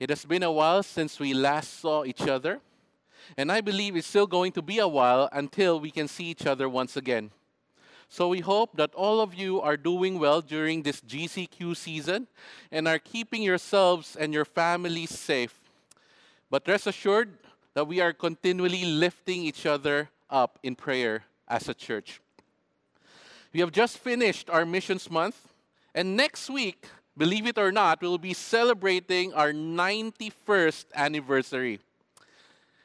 It has been a while since we last saw each other, and I believe it's still going to be a while until we can see each other once again. So we hope that all of you are doing well during this GCQ season and are keeping yourselves and your families safe. But rest assured that we are continually lifting each other up in prayer as a church. We have just finished our missions month, and next week believe it or not, we'll be celebrating our 91st anniversary.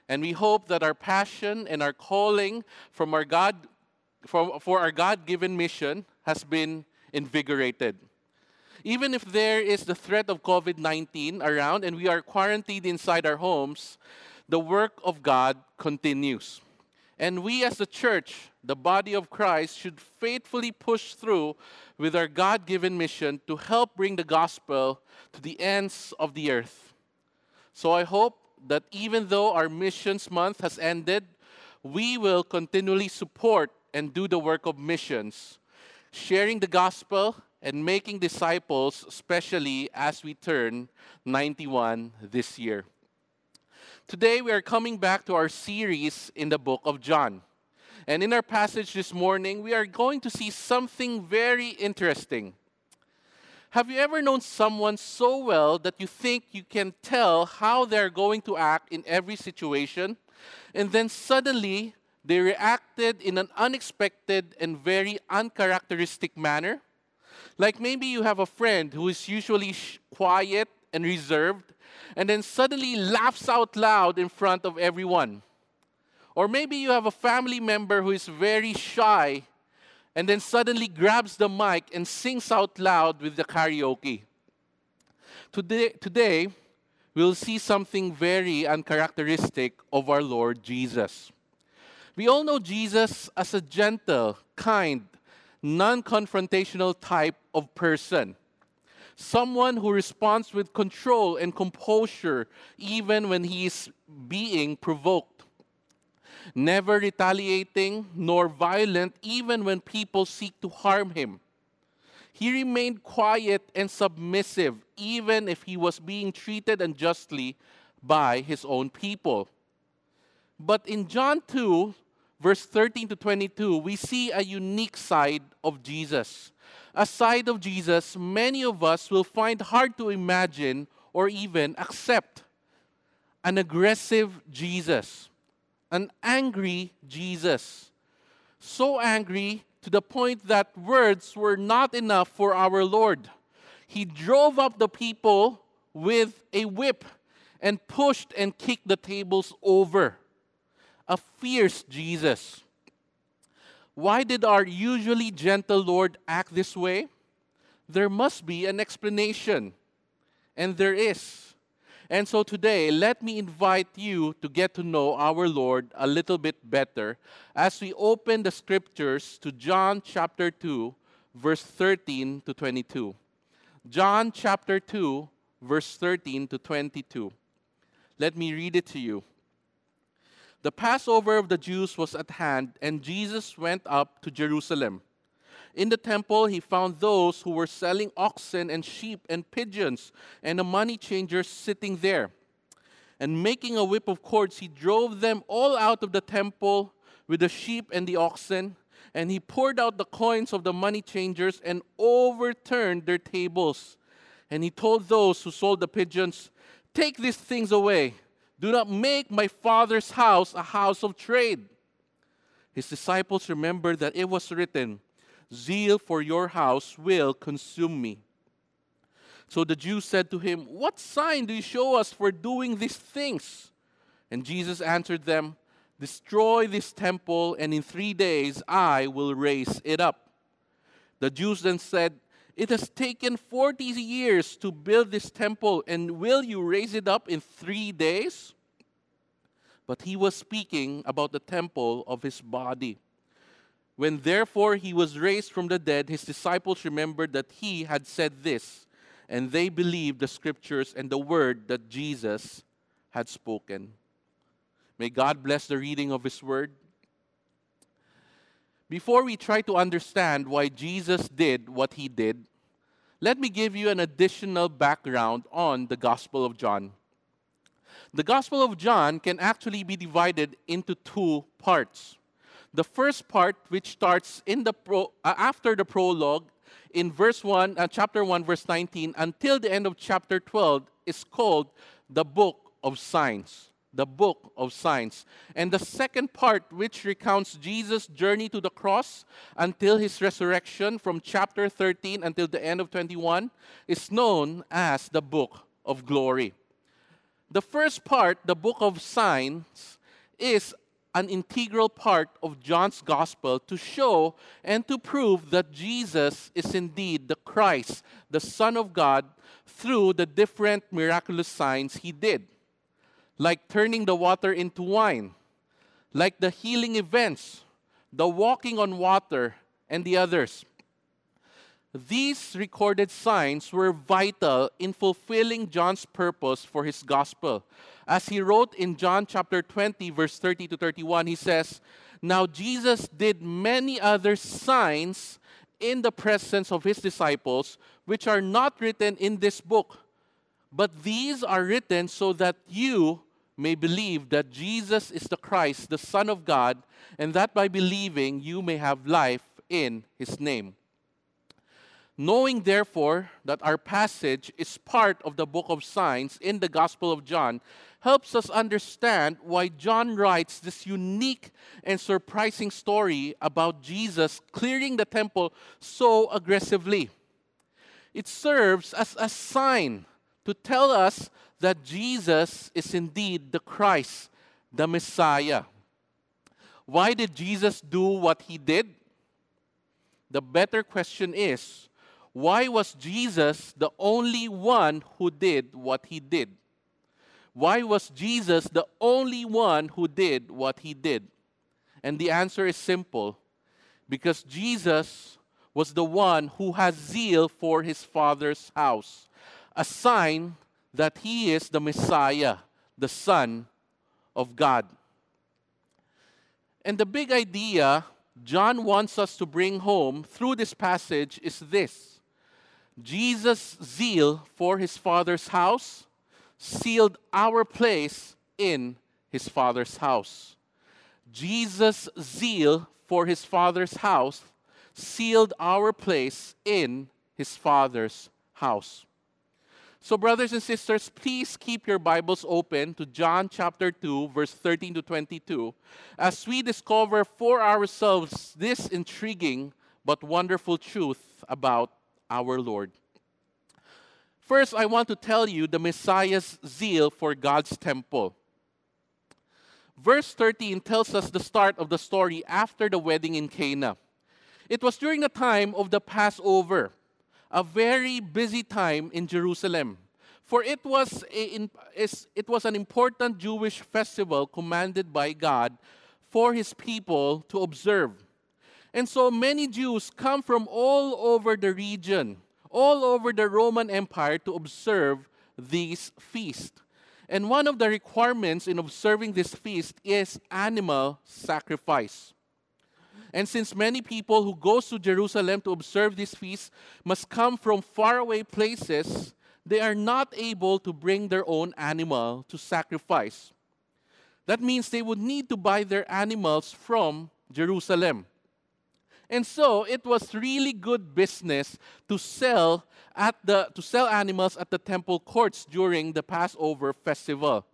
And we hope that our passion and our calling from our God, for, for our God given mission has been invigorated. Even if there is the threat of COVID 19 around and we are quarantined inside our homes, the work of God continues. And we as the church, the body of Christ, should faithfully push through with our God given mission to help bring the gospel to the ends of the earth. So I hope that even though our missions month has ended, we will continually support and do the work of missions, sharing the gospel and making disciples, especially as we turn 91 this year. Today, we are coming back to our series in the book of John. And in our passage this morning, we are going to see something very interesting. Have you ever known someone so well that you think you can tell how they're going to act in every situation, and then suddenly they reacted in an unexpected and very uncharacteristic manner? Like maybe you have a friend who is usually quiet and reserved, and then suddenly laughs out loud in front of everyone. Or maybe you have a family member who is very shy and then suddenly grabs the mic and sings out loud with the karaoke. Today, today we'll see something very uncharacteristic of our Lord Jesus. We all know Jesus as a gentle, kind, non confrontational type of person someone who responds with control and composure even when he is being provoked. Never retaliating nor violent even when people seek to harm him. He remained quiet and submissive even if he was being treated unjustly by his own people. But in John 2, verse 13 to 22, we see a unique side of Jesus a side of Jesus many of us will find hard to imagine or even accept. An aggressive Jesus, an angry Jesus. So angry to the point that words were not enough for our Lord. He drove up the people with a whip and pushed and kicked the tables over. A fierce Jesus. Why did our usually gentle Lord act this way? There must be an explanation. And there is. And so today, let me invite you to get to know our Lord a little bit better as we open the scriptures to John chapter 2, verse 13 to 22. John chapter 2, verse 13 to 22. Let me read it to you. The Passover of the Jews was at hand, and Jesus went up to Jerusalem. In the temple, he found those who were selling oxen and sheep and pigeons, and the money changers sitting there. And making a whip of cords, he drove them all out of the temple with the sheep and the oxen. And he poured out the coins of the money changers and overturned their tables. And he told those who sold the pigeons, Take these things away do not make my father's house a house of trade. His disciples remembered that it was written, Zeal for your house will consume me. So the Jews said to him, What sign do you show us for doing these things? And Jesus answered them, Destroy this temple, and in three days I will raise it up. The Jews then said, it has taken 40 years to build this temple, and will you raise it up in three days? But he was speaking about the temple of his body. When therefore he was raised from the dead, his disciples remembered that he had said this, and they believed the scriptures and the word that Jesus had spoken. May God bless the reading of his word. Before we try to understand why Jesus did what he did, let me give you an additional background on the Gospel of John. The Gospel of John can actually be divided into two parts. The first part, which starts in the pro, uh, after the prologue, in verse 1, uh, chapter 1, verse 19, until the end of chapter 12, is called the Book of Signs. The Book of Signs. And the second part, which recounts Jesus' journey to the cross until his resurrection from chapter 13 until the end of 21, is known as the Book of Glory. The first part, the Book of Signs, is an integral part of John's gospel to show and to prove that Jesus is indeed the Christ, the Son of God, through the different miraculous signs he did, like turning the water into wine, like the healing events, the walking on water, and the others. These recorded signs were vital in fulfilling John's purpose for his gospel. As he wrote in John chapter 20, verse 30 to 31, he says, Now Jesus did many other signs in the presence of his disciples, which are not written in this book. But these are written so that you may believe that Jesus is the Christ, the Son of God, and that by believing you may have life in his name. Knowing, therefore, that our passage is part of the book of signs in the Gospel of John helps us understand why John writes this unique and surprising story about Jesus clearing the temple so aggressively. It serves as a sign to tell us that Jesus is indeed the Christ, the Messiah. Why did Jesus do what he did? The better question is why was Jesus the only one who did what he did? Why was Jesus the only one who did what he did? And the answer is simple because Jesus was the one who has zeal for his Father's house, a sign that he is the Messiah, the Son of God. And the big idea John wants us to bring home through this passage is this Jesus' zeal for his Father's house sealed our place in his Father's house. Jesus' zeal for his Father's house sealed our place in his Father's house. So, brothers and sisters, please keep your Bibles open to John chapter 2, verse 13 to 22, as we discover for ourselves this intriguing but wonderful truth about our Lord. First, I want to tell you the Messiah's zeal for God's temple. Verse 13 tells us the start of the story after the wedding in Cana. It was during the time of the Passover, a very busy time in Jerusalem. For it was, a, it was an important Jewish festival commanded by God for his people to observe. And so many Jews come from all over the region, all over the Roman Empire to observe these feasts. And one of the requirements in observing this feast is animal sacrifice. And since many people who go to Jerusalem to observe this feast must come from faraway places, they are not able to bring their own animal to sacrifice. That means they would need to buy their animals from Jerusalem. And so it was really good business to sell at the to sell animals at the temple courts during the Passover festival.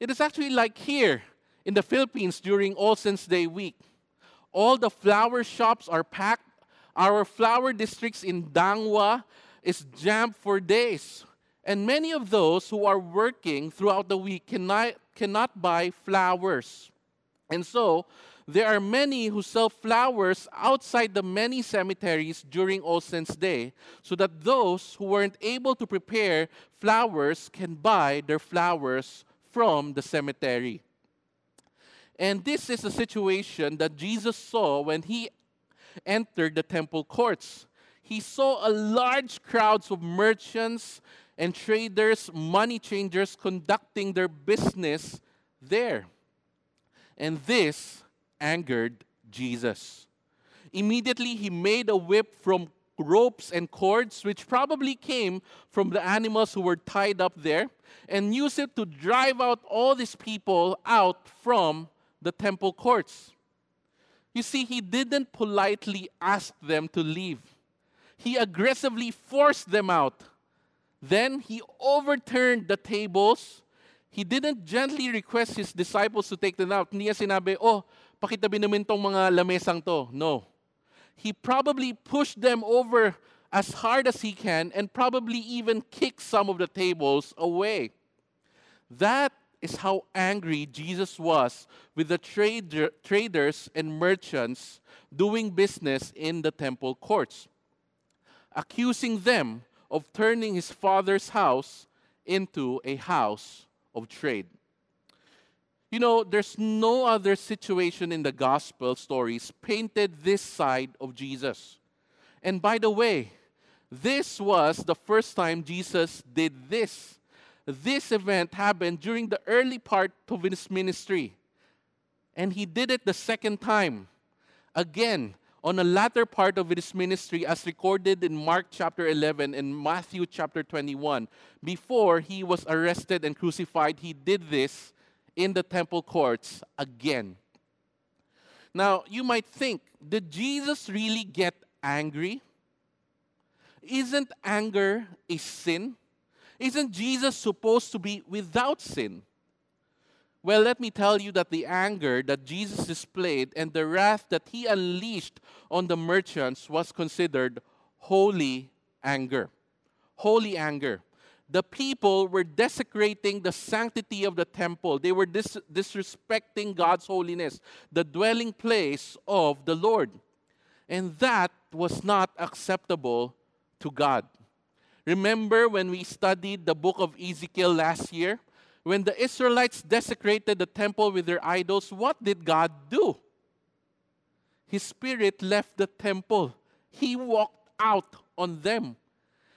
It is actually like here in the Philippines during All Saints Day week. All the flower shops are packed. Our flower districts in Dangwa is jammed for days. And many of those who are working throughout the week cannot, cannot buy flowers. And so there are many who sell flowers outside the many cemeteries during All Saints' Day so that those who weren't able to prepare flowers can buy their flowers from the cemetery. And this is a situation that Jesus saw when he entered the temple courts. He saw a large crowds of merchants and traders, money changers conducting their business there. And this angered Jesus. Immediately, he made a whip from ropes and cords, which probably came from the animals who were tied up there. and used it to drive out all these people out from the temple courts. You see, he didn't politely ask them to leave, he aggressively forced them out. Then he overturned the tables. He didn't gently request his disciples to take them out. Niya sinabi, oh, pakitabi namin tong mga lamesang to. No. He probably pushed them over as hard as he can and probably even kicked some of the tables away. That is how angry Jesus was with the trader, traders and merchants doing business in the temple courts, accusing them of turning his father's house into a house of trade. You know, there's no other situation in the gospel stories painted this side of Jesus. And by the way, this was the first time Jesus did this this event happened during the early part of his ministry. And he did it the second time. Again, on the latter part of his ministry, as recorded in Mark chapter 11 and Matthew chapter 21. Before he was arrested and crucified, he did this in the temple courts again. Now, you might think, did Jesus really get angry? Isn't anger a sin? Isn't Jesus supposed to be without sin? Well, let me tell you that the anger that Jesus displayed and the wrath that he unleashed on the merchants was considered holy anger. Holy anger. The people were desecrating the sanctity of the temple. They were dis- disrespecting God's holiness, the dwelling place of the Lord. And that was not acceptable to God. Remember when we studied the book of Ezekiel last year? When the Israelites desecrated the temple with their idols, what did God do? His spirit left the temple. He walked out on them.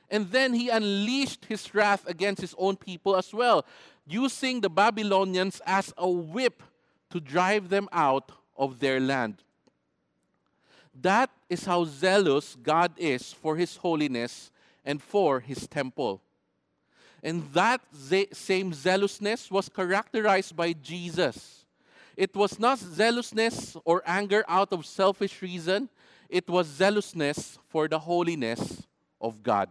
And then he unleashed his wrath against his own people as well, using the Babylonians as a whip to drive them out of their land. That is how zealous God is for his holiness and for his temple. And that ze- same zealousness was characterized by Jesus. It was not zealousness or anger out of selfish reason, it was zealousness for the holiness of God.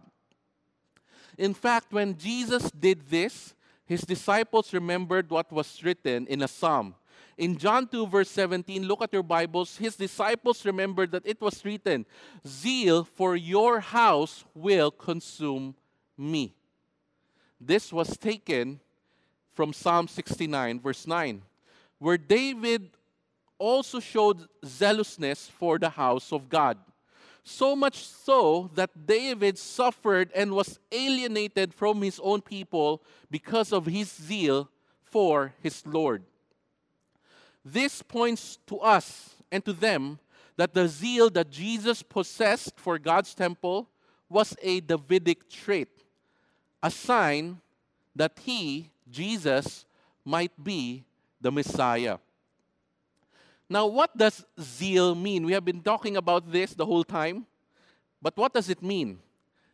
In fact, when Jesus did this, his disciples remembered what was written in a psalm in John 2, verse 17, look at your Bibles. His disciples remembered that it was written, Zeal for your house will consume me. This was taken from Psalm 69, verse 9, where David also showed zealousness for the house of God. So much so that David suffered and was alienated from his own people because of his zeal for his Lord. This points to us and to them that the zeal that Jesus possessed for God's temple was a Davidic trait, a sign that he, Jesus, might be the Messiah. Now, what does zeal mean? We have been talking about this the whole time, but what does it mean?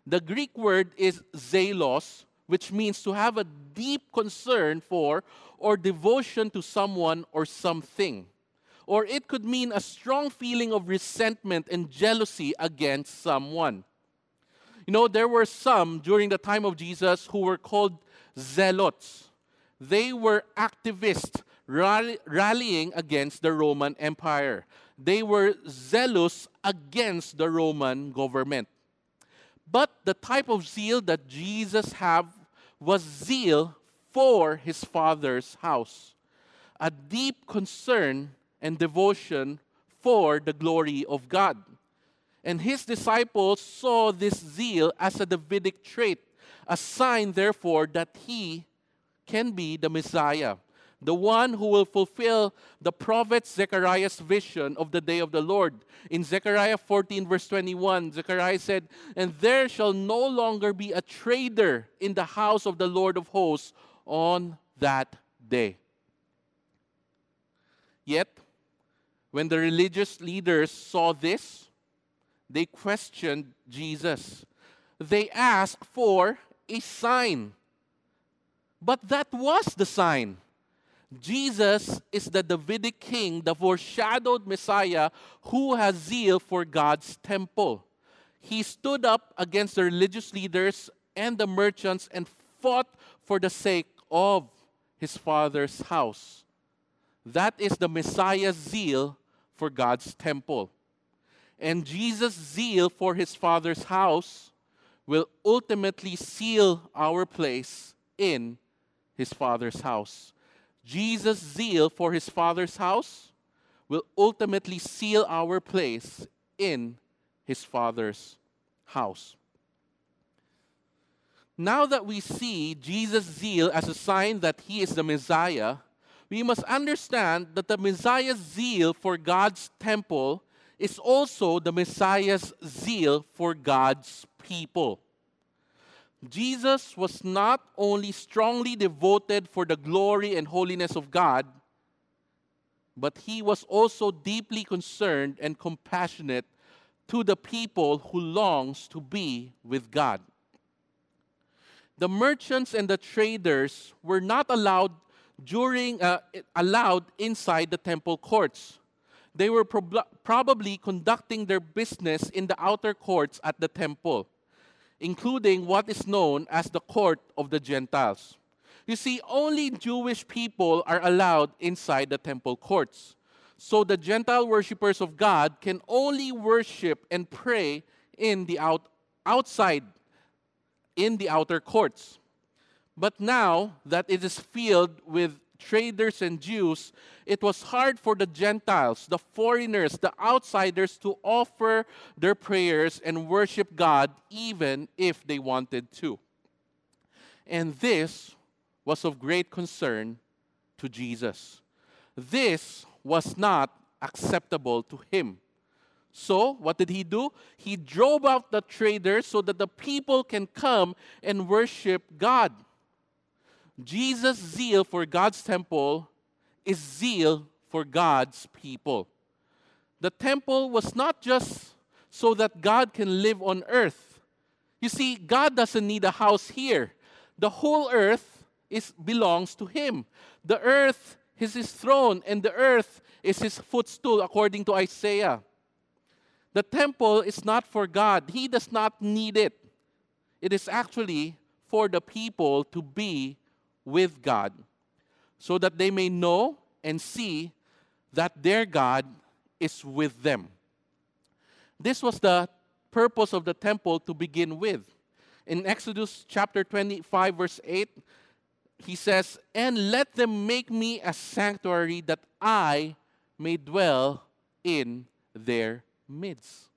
The Greek word is zelos, which means to have a deep concern for or devotion to someone or something. Or it could mean a strong feeling of resentment and jealousy against someone. You know, there were some during the time of Jesus who were called zealots. They were activists rallying against the Roman Empire. They were zealous against the Roman government. But the type of zeal that Jesus had was zeal for his father's house, a deep concern and devotion for the glory of God. And his disciples saw this zeal as a Davidic trait, a sign, therefore, that he can be the Messiah, the one who will fulfill the prophet Zechariah's vision of the day of the Lord. In Zechariah 14, verse 21, Zechariah said, And there shall no longer be a trader in the house of the Lord of hosts on that day. Yet, when the religious leaders saw this, they questioned Jesus. They asked for a sign. But that was the sign. Jesus is the Davidic king, the foreshadowed Messiah who has zeal for God's temple. He stood up against the religious leaders and the merchants and fought for the sake of his father's house. That is the Messiah's zeal for God's temple. And Jesus' zeal for his father's house will ultimately seal our place in his father's house. Jesus' zeal for his father's house will ultimately seal our place in his father's house. Now that we see Jesus' zeal as a sign that he is the Messiah, we must understand that the Messiah's zeal for God's temple is also the Messiah's zeal for God's people. Jesus was not only strongly devoted for the glory and holiness of God, but he was also deeply concerned and compassionate to the people who longs to be with God. The merchants and the traders were not allowed during uh, allowed inside the temple courts. They were prob- probably conducting their business in the outer courts at the temple including what is known as the court of the Gentiles. You see, only Jewish people are allowed inside the temple courts. So the Gentile worshippers of God can only worship and pray in the out, outside, in the outer courts. But now that it is filled with traders and Jews, it was hard for the Gentiles, the foreigners, the outsiders to offer their prayers and worship God even if they wanted to. And this was of great concern to Jesus. This was not acceptable to him. So, what did he do? He drove out the traders so that the people can come and worship God. Jesus' zeal for God's temple is zeal for God's people. The temple was not just so that God can live on earth. You see, God doesn't need a house here. The whole earth is, belongs to Him. The earth is His throne, and the earth is His footstool, according to Isaiah. The temple is not for God, He does not need it. It is actually for the people to be with God, so that they may know and see that their God is with them. This was the purpose of the temple to begin with. In Exodus chapter 25, verse 8, he says, And let them make me a sanctuary that I may dwell in their midst.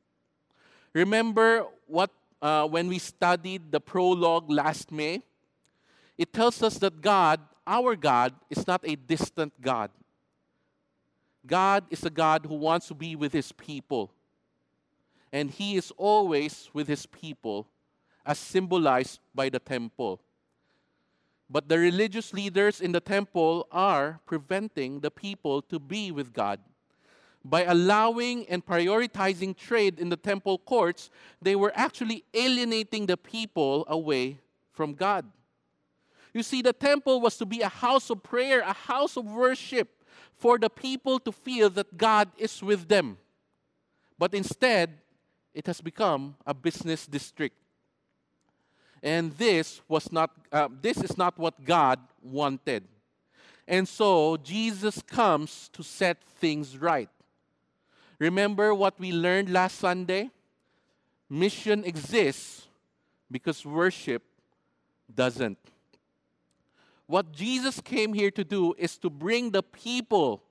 Remember what uh, when we studied the prologue last May? It tells us that God, our God, is not a distant God. God is a God who wants to be with his people. And he is always with his people, as symbolized by the temple. But the religious leaders in the temple are preventing the people to be with God. By allowing and prioritizing trade in the temple courts, they were actually alienating the people away from God. You see, the temple was to be a house of prayer, a house of worship for the people to feel that God is with them. But instead, it has become a business district. And this was not uh, this is not what God wanted. And so Jesus comes to set things right. Remember what we learned last Sunday? Mission exists because worship doesn't. What Jesus came here to do is to bring the people,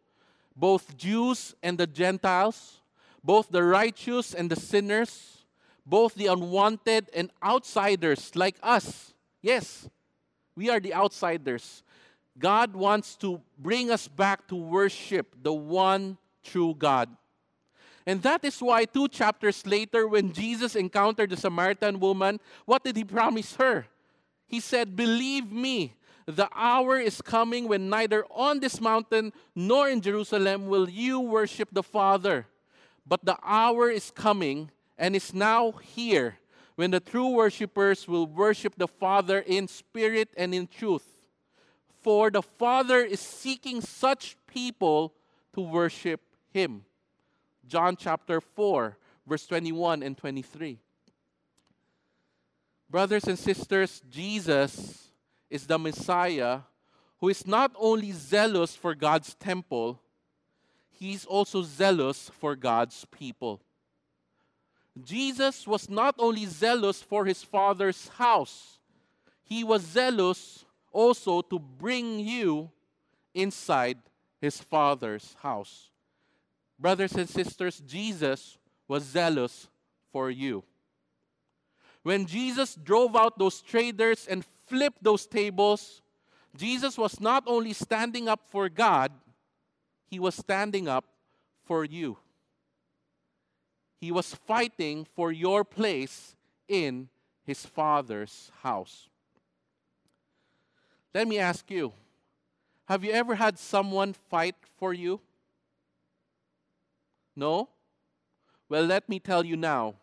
both Jews and the Gentiles, both the righteous and the sinners, both the unwanted and outsiders like us. Yes, we are the outsiders. God wants to bring us back to worship the one true God. And that is why two chapters later, when Jesus encountered the Samaritan woman, what did he promise her? He said, Believe me, the hour is coming when neither on this mountain nor in Jerusalem will you worship the Father. But the hour is coming and is now here when the true worshippers will worship the Father in spirit and in truth. for the Father is seeking such people to worship Him. John chapter 4, verse 21 and 23. Brothers and sisters, Jesus is the Messiah who is not only zealous for God's temple, he's also zealous for God's people. Jesus was not only zealous for his Father's house, he was zealous also to bring you inside his Father's house. Brothers and sisters, Jesus was zealous for you. When Jesus drove out those traders and flipped those tables, Jesus was not only standing up for God, he was standing up for you. He was fighting for your place in his Father's house. Let me ask you have you ever had someone fight for you? No? Well, let me tell you now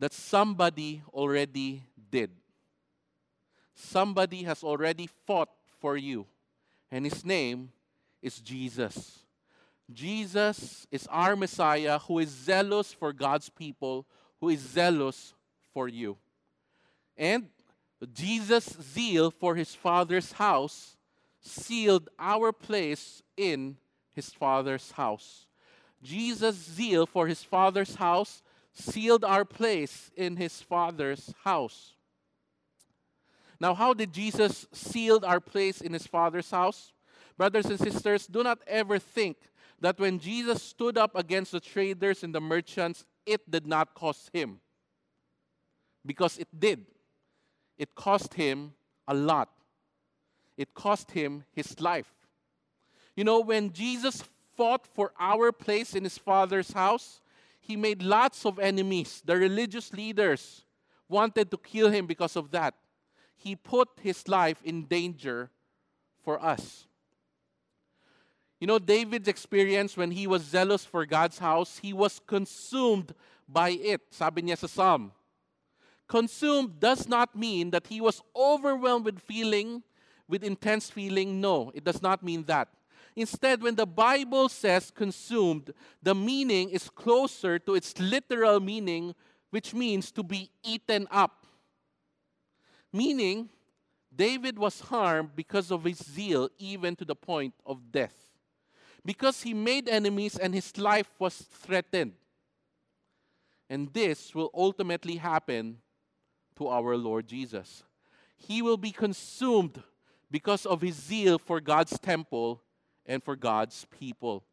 that somebody already did. Somebody has already fought for you, and his name is Jesus. Jesus is our Messiah who is zealous for God's people, who is zealous for you. And Jesus' zeal for his Father's house sealed our place in his Father's house. Jesus' zeal for his Father's house sealed our place in his Father's house. Now, how did Jesus seal our place in his Father's house? Brothers and sisters, do not ever think that when Jesus stood up against the traders and the merchants, it did not cost him. Because it did. It cost him a lot. It cost him his life. You know, when Jesus fought for our place in his Father's house, he made lots of enemies. The religious leaders wanted to kill him because of that he put his life in danger for us. You know, David's experience when he was zealous for God's house, he was consumed by it. Sabi niya sa Psalm. Consumed does not mean that he was overwhelmed with feeling, with intense feeling. No, it does not mean that. Instead, when the Bible says consumed, the meaning is closer to its literal meaning, which means to be eaten up. Meaning, David was harmed because of his zeal, even to the point of death. Because he made enemies and his life was threatened. And this will ultimately happen to our Lord Jesus. He will be consumed because of his zeal for God's temple and for God's people.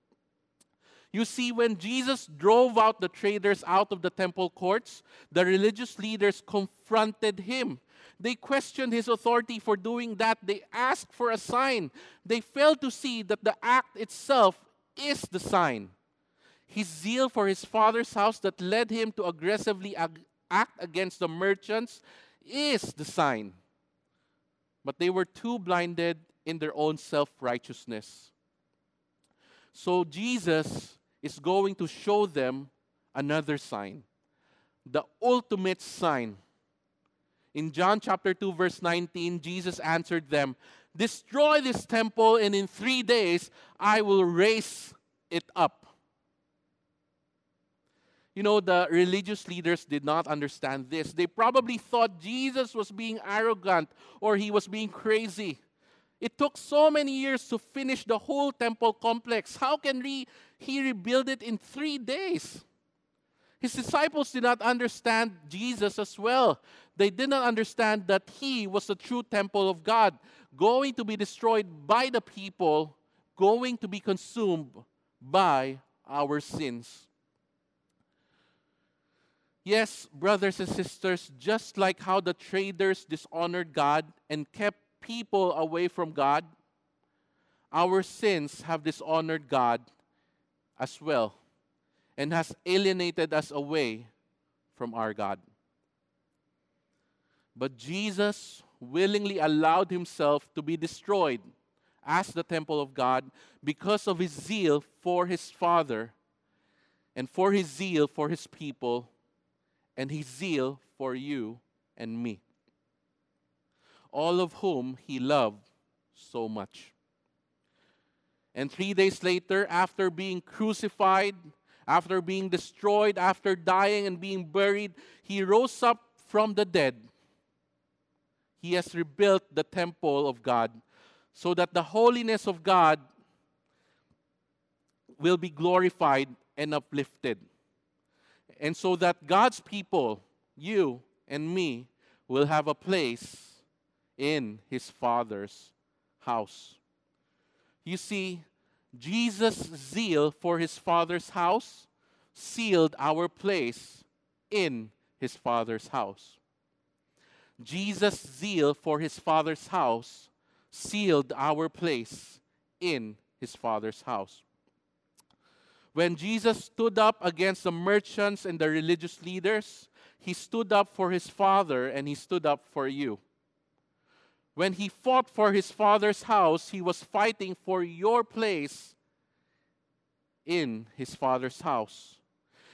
You see, when Jesus drove out the traders out of the temple courts, the religious leaders confronted him they questioned his authority for doing that. They asked for a sign. They failed to see that the act itself is the sign. His zeal for his father's house that led him to aggressively ag- act against the merchants is the sign. But they were too blinded in their own self righteousness. So Jesus is going to show them another sign, the ultimate sign in John chapter 2, verse 19, Jesus answered them, Destroy this temple, and in three days I will raise it up. You know, the religious leaders did not understand this. They probably thought Jesus was being arrogant or he was being crazy. It took so many years to finish the whole temple complex. How can he, he rebuild it in three days? His disciples did not understand Jesus as well. They did not understand that he was the true temple of God, going to be destroyed by the people, going to be consumed by our sins. Yes, brothers and sisters, just like how the traders dishonored God and kept people away from God, our sins have dishonored God as well and has alienated us away from our God. But Jesus willingly allowed himself to be destroyed as the temple of God because of his zeal for his Father and for his zeal for his people and his zeal for you and me. All of whom he loved so much. And three days later, after being crucified, after being destroyed, after dying and being buried, he rose up from the dead. He has rebuilt the temple of God so that the holiness of God will be glorified and uplifted. And so that God's people, you and me, will have a place in his Father's house. You see, Jesus' zeal for his Father's house sealed our place in his Father's house. Jesus' zeal for his Father's house sealed our place in his Father's house. When Jesus stood up against the merchants and the religious leaders, he stood up for his Father and he stood up for you. When he fought for his Father's house, he was fighting for your place in his Father's house.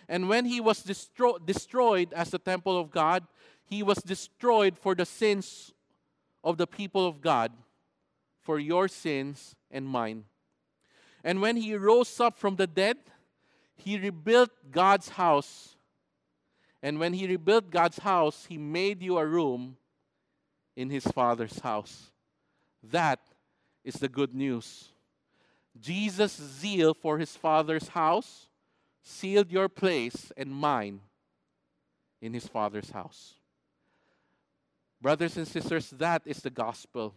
And when he was destro- destroyed as the temple of God, he was destroyed for the sins of the people of God, for your sins and mine. And when he rose up from the dead, he rebuilt God's house. And when he rebuilt God's house, he made you a room in his father's house. That is the good news. Jesus' zeal for his father's house sealed your place and mine in his father's house. Brothers and sisters, that is the gospel.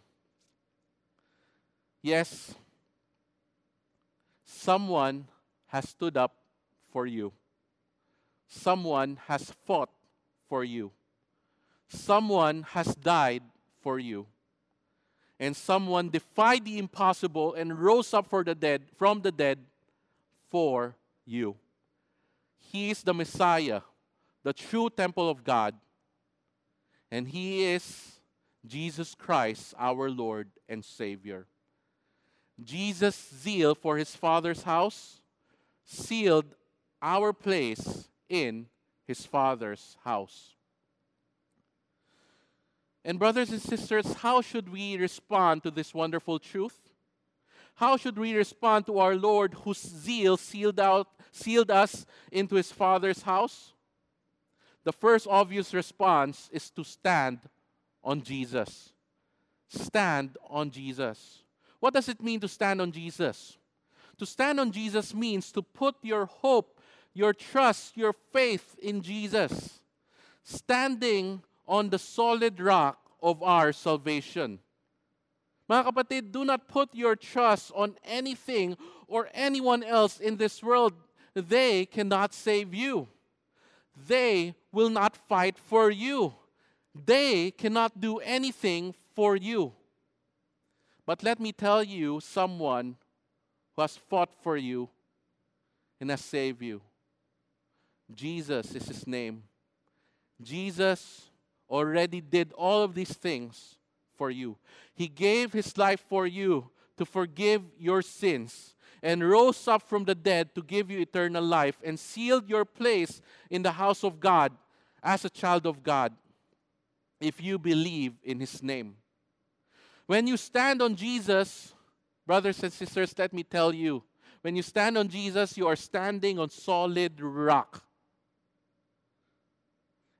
Yes, someone has stood up for you. Someone has fought for you. Someone has died for you. And someone defied the impossible and rose up for the dead from the dead for you. He is the Messiah, the true temple of God. And he is Jesus Christ, our Lord and Savior. Jesus' zeal for his Father's house sealed our place in his Father's house. And, brothers and sisters, how should we respond to this wonderful truth? How should we respond to our Lord whose zeal sealed, out, sealed us into his Father's house? The first obvious response is to stand on Jesus. Stand on Jesus. What does it mean to stand on Jesus? To stand on Jesus means to put your hope, your trust, your faith in Jesus. Standing on the solid rock of our salvation. Mga kapatid, do not put your trust on anything or anyone else in this world. They cannot save you. They will not fight for you. They cannot do anything for you. But let me tell you someone who has fought for you and has saved you. Jesus is his name. Jesus already did all of these things for you. He gave his life for you to forgive your sins and rose up from the dead to give you eternal life and sealed your place in the house of God as a child of God if you believe in his name. When you stand on Jesus, brothers and sisters, let me tell you, when you stand on Jesus, you are standing on solid rock.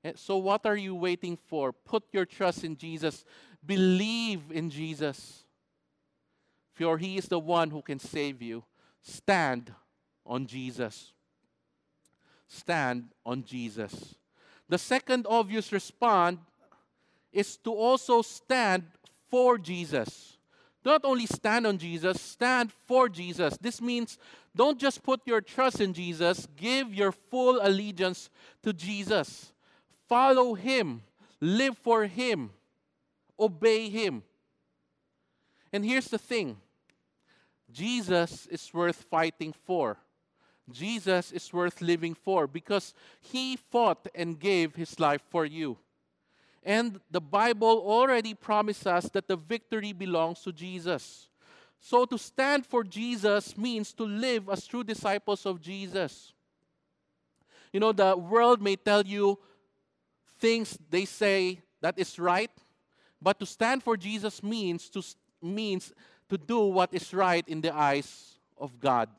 And so, what are you waiting for? Put your trust in Jesus. Believe in Jesus. For He is the one who can save you. Stand on Jesus. Stand on Jesus. The second obvious response is to also stand for Jesus. Not only stand on Jesus, stand for Jesus. This means don't just put your trust in Jesus, give your full allegiance to Jesus. Follow Him, live for Him, obey Him. And here's the thing Jesus is worth fighting for. Jesus is worth living for because He fought and gave His life for you. And the Bible already promises us that the victory belongs to Jesus. So to stand for Jesus means to live as true disciples of Jesus. You know, the world may tell you things they say that is right, but to stand for Jesus means to means to do what is right in the eyes of God.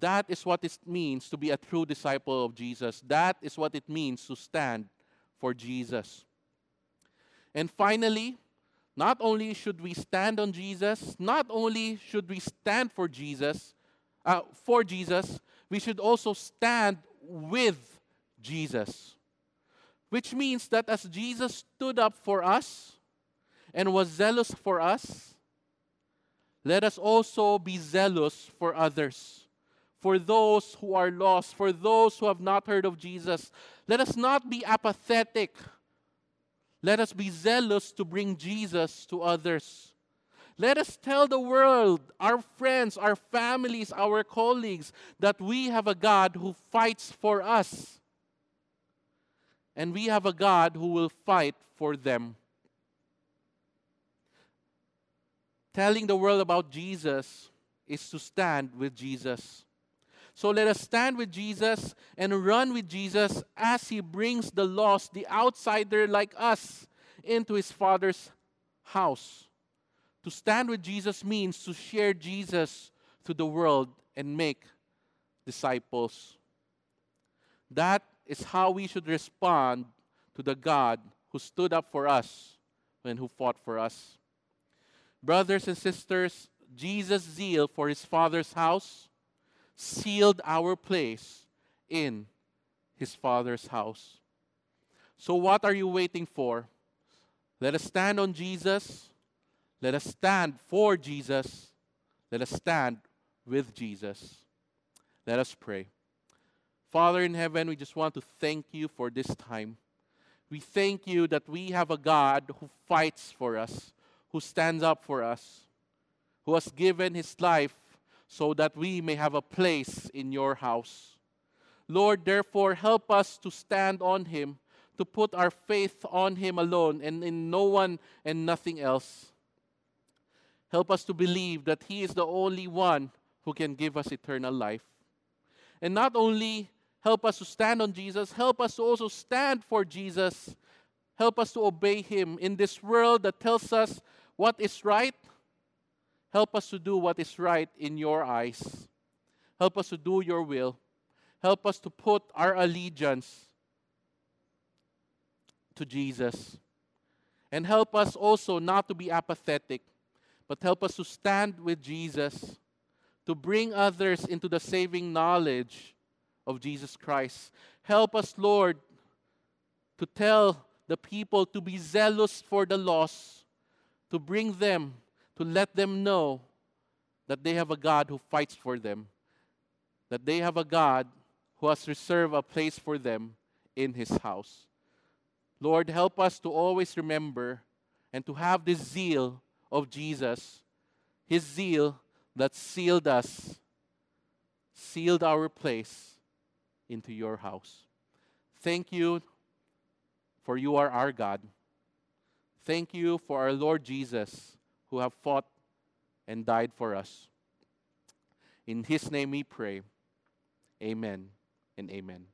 That is what it means to be a true disciple of Jesus. That is what it means to stand for Jesus. And finally, not only should we stand on Jesus, not only should we stand for Jesus, uh, for Jesus, we should also stand with Jesus. Which means that as Jesus stood up for us and was zealous for us, let us also be zealous for others for those who are lost, for those who have not heard of Jesus. Let us not be apathetic. Let us be zealous to bring Jesus to others. Let us tell the world, our friends, our families, our colleagues, that we have a God who fights for us. And we have a God who will fight for them. Telling the world about Jesus is to stand with Jesus. So let us stand with Jesus and run with Jesus as he brings the lost, the outsider like us, into his Father's house. To stand with Jesus means to share Jesus to the world and make disciples. That is how we should respond to the God who stood up for us and who fought for us. Brothers and sisters, Jesus' zeal for his Father's house sealed our place in his Father's house. So, what are you waiting for? Let us stand on Jesus. Let us stand for Jesus. Let us stand with Jesus. Let us pray. Father in heaven, we just want to thank you for this time. We thank you that we have a God who fights for us, who stands up for us, who has given his life so that we may have a place in your house. Lord, therefore, help us to stand on him, to put our faith on him alone and in no one and nothing else. Help us to believe that he is the only one who can give us eternal life. And not only help us to stand on Jesus, help us to also stand for Jesus. Help us to obey him in this world that tells us what is right Help us to do what is right in your eyes. Help us to do your will. Help us to put our allegiance to Jesus. And help us also not to be apathetic, but help us to stand with Jesus, to bring others into the saving knowledge of Jesus Christ. Help us, Lord, to tell the people to be zealous for the lost, to bring them to let them know that they have a God who fights for them, that they have a God who has reserved a place for them in His house. Lord, help us to always remember and to have this zeal of Jesus, His zeal that sealed us, sealed our place into your house. Thank you for you are our God. Thank you for our Lord Jesus who have fought and died for us. In his name we pray. Amen and amen.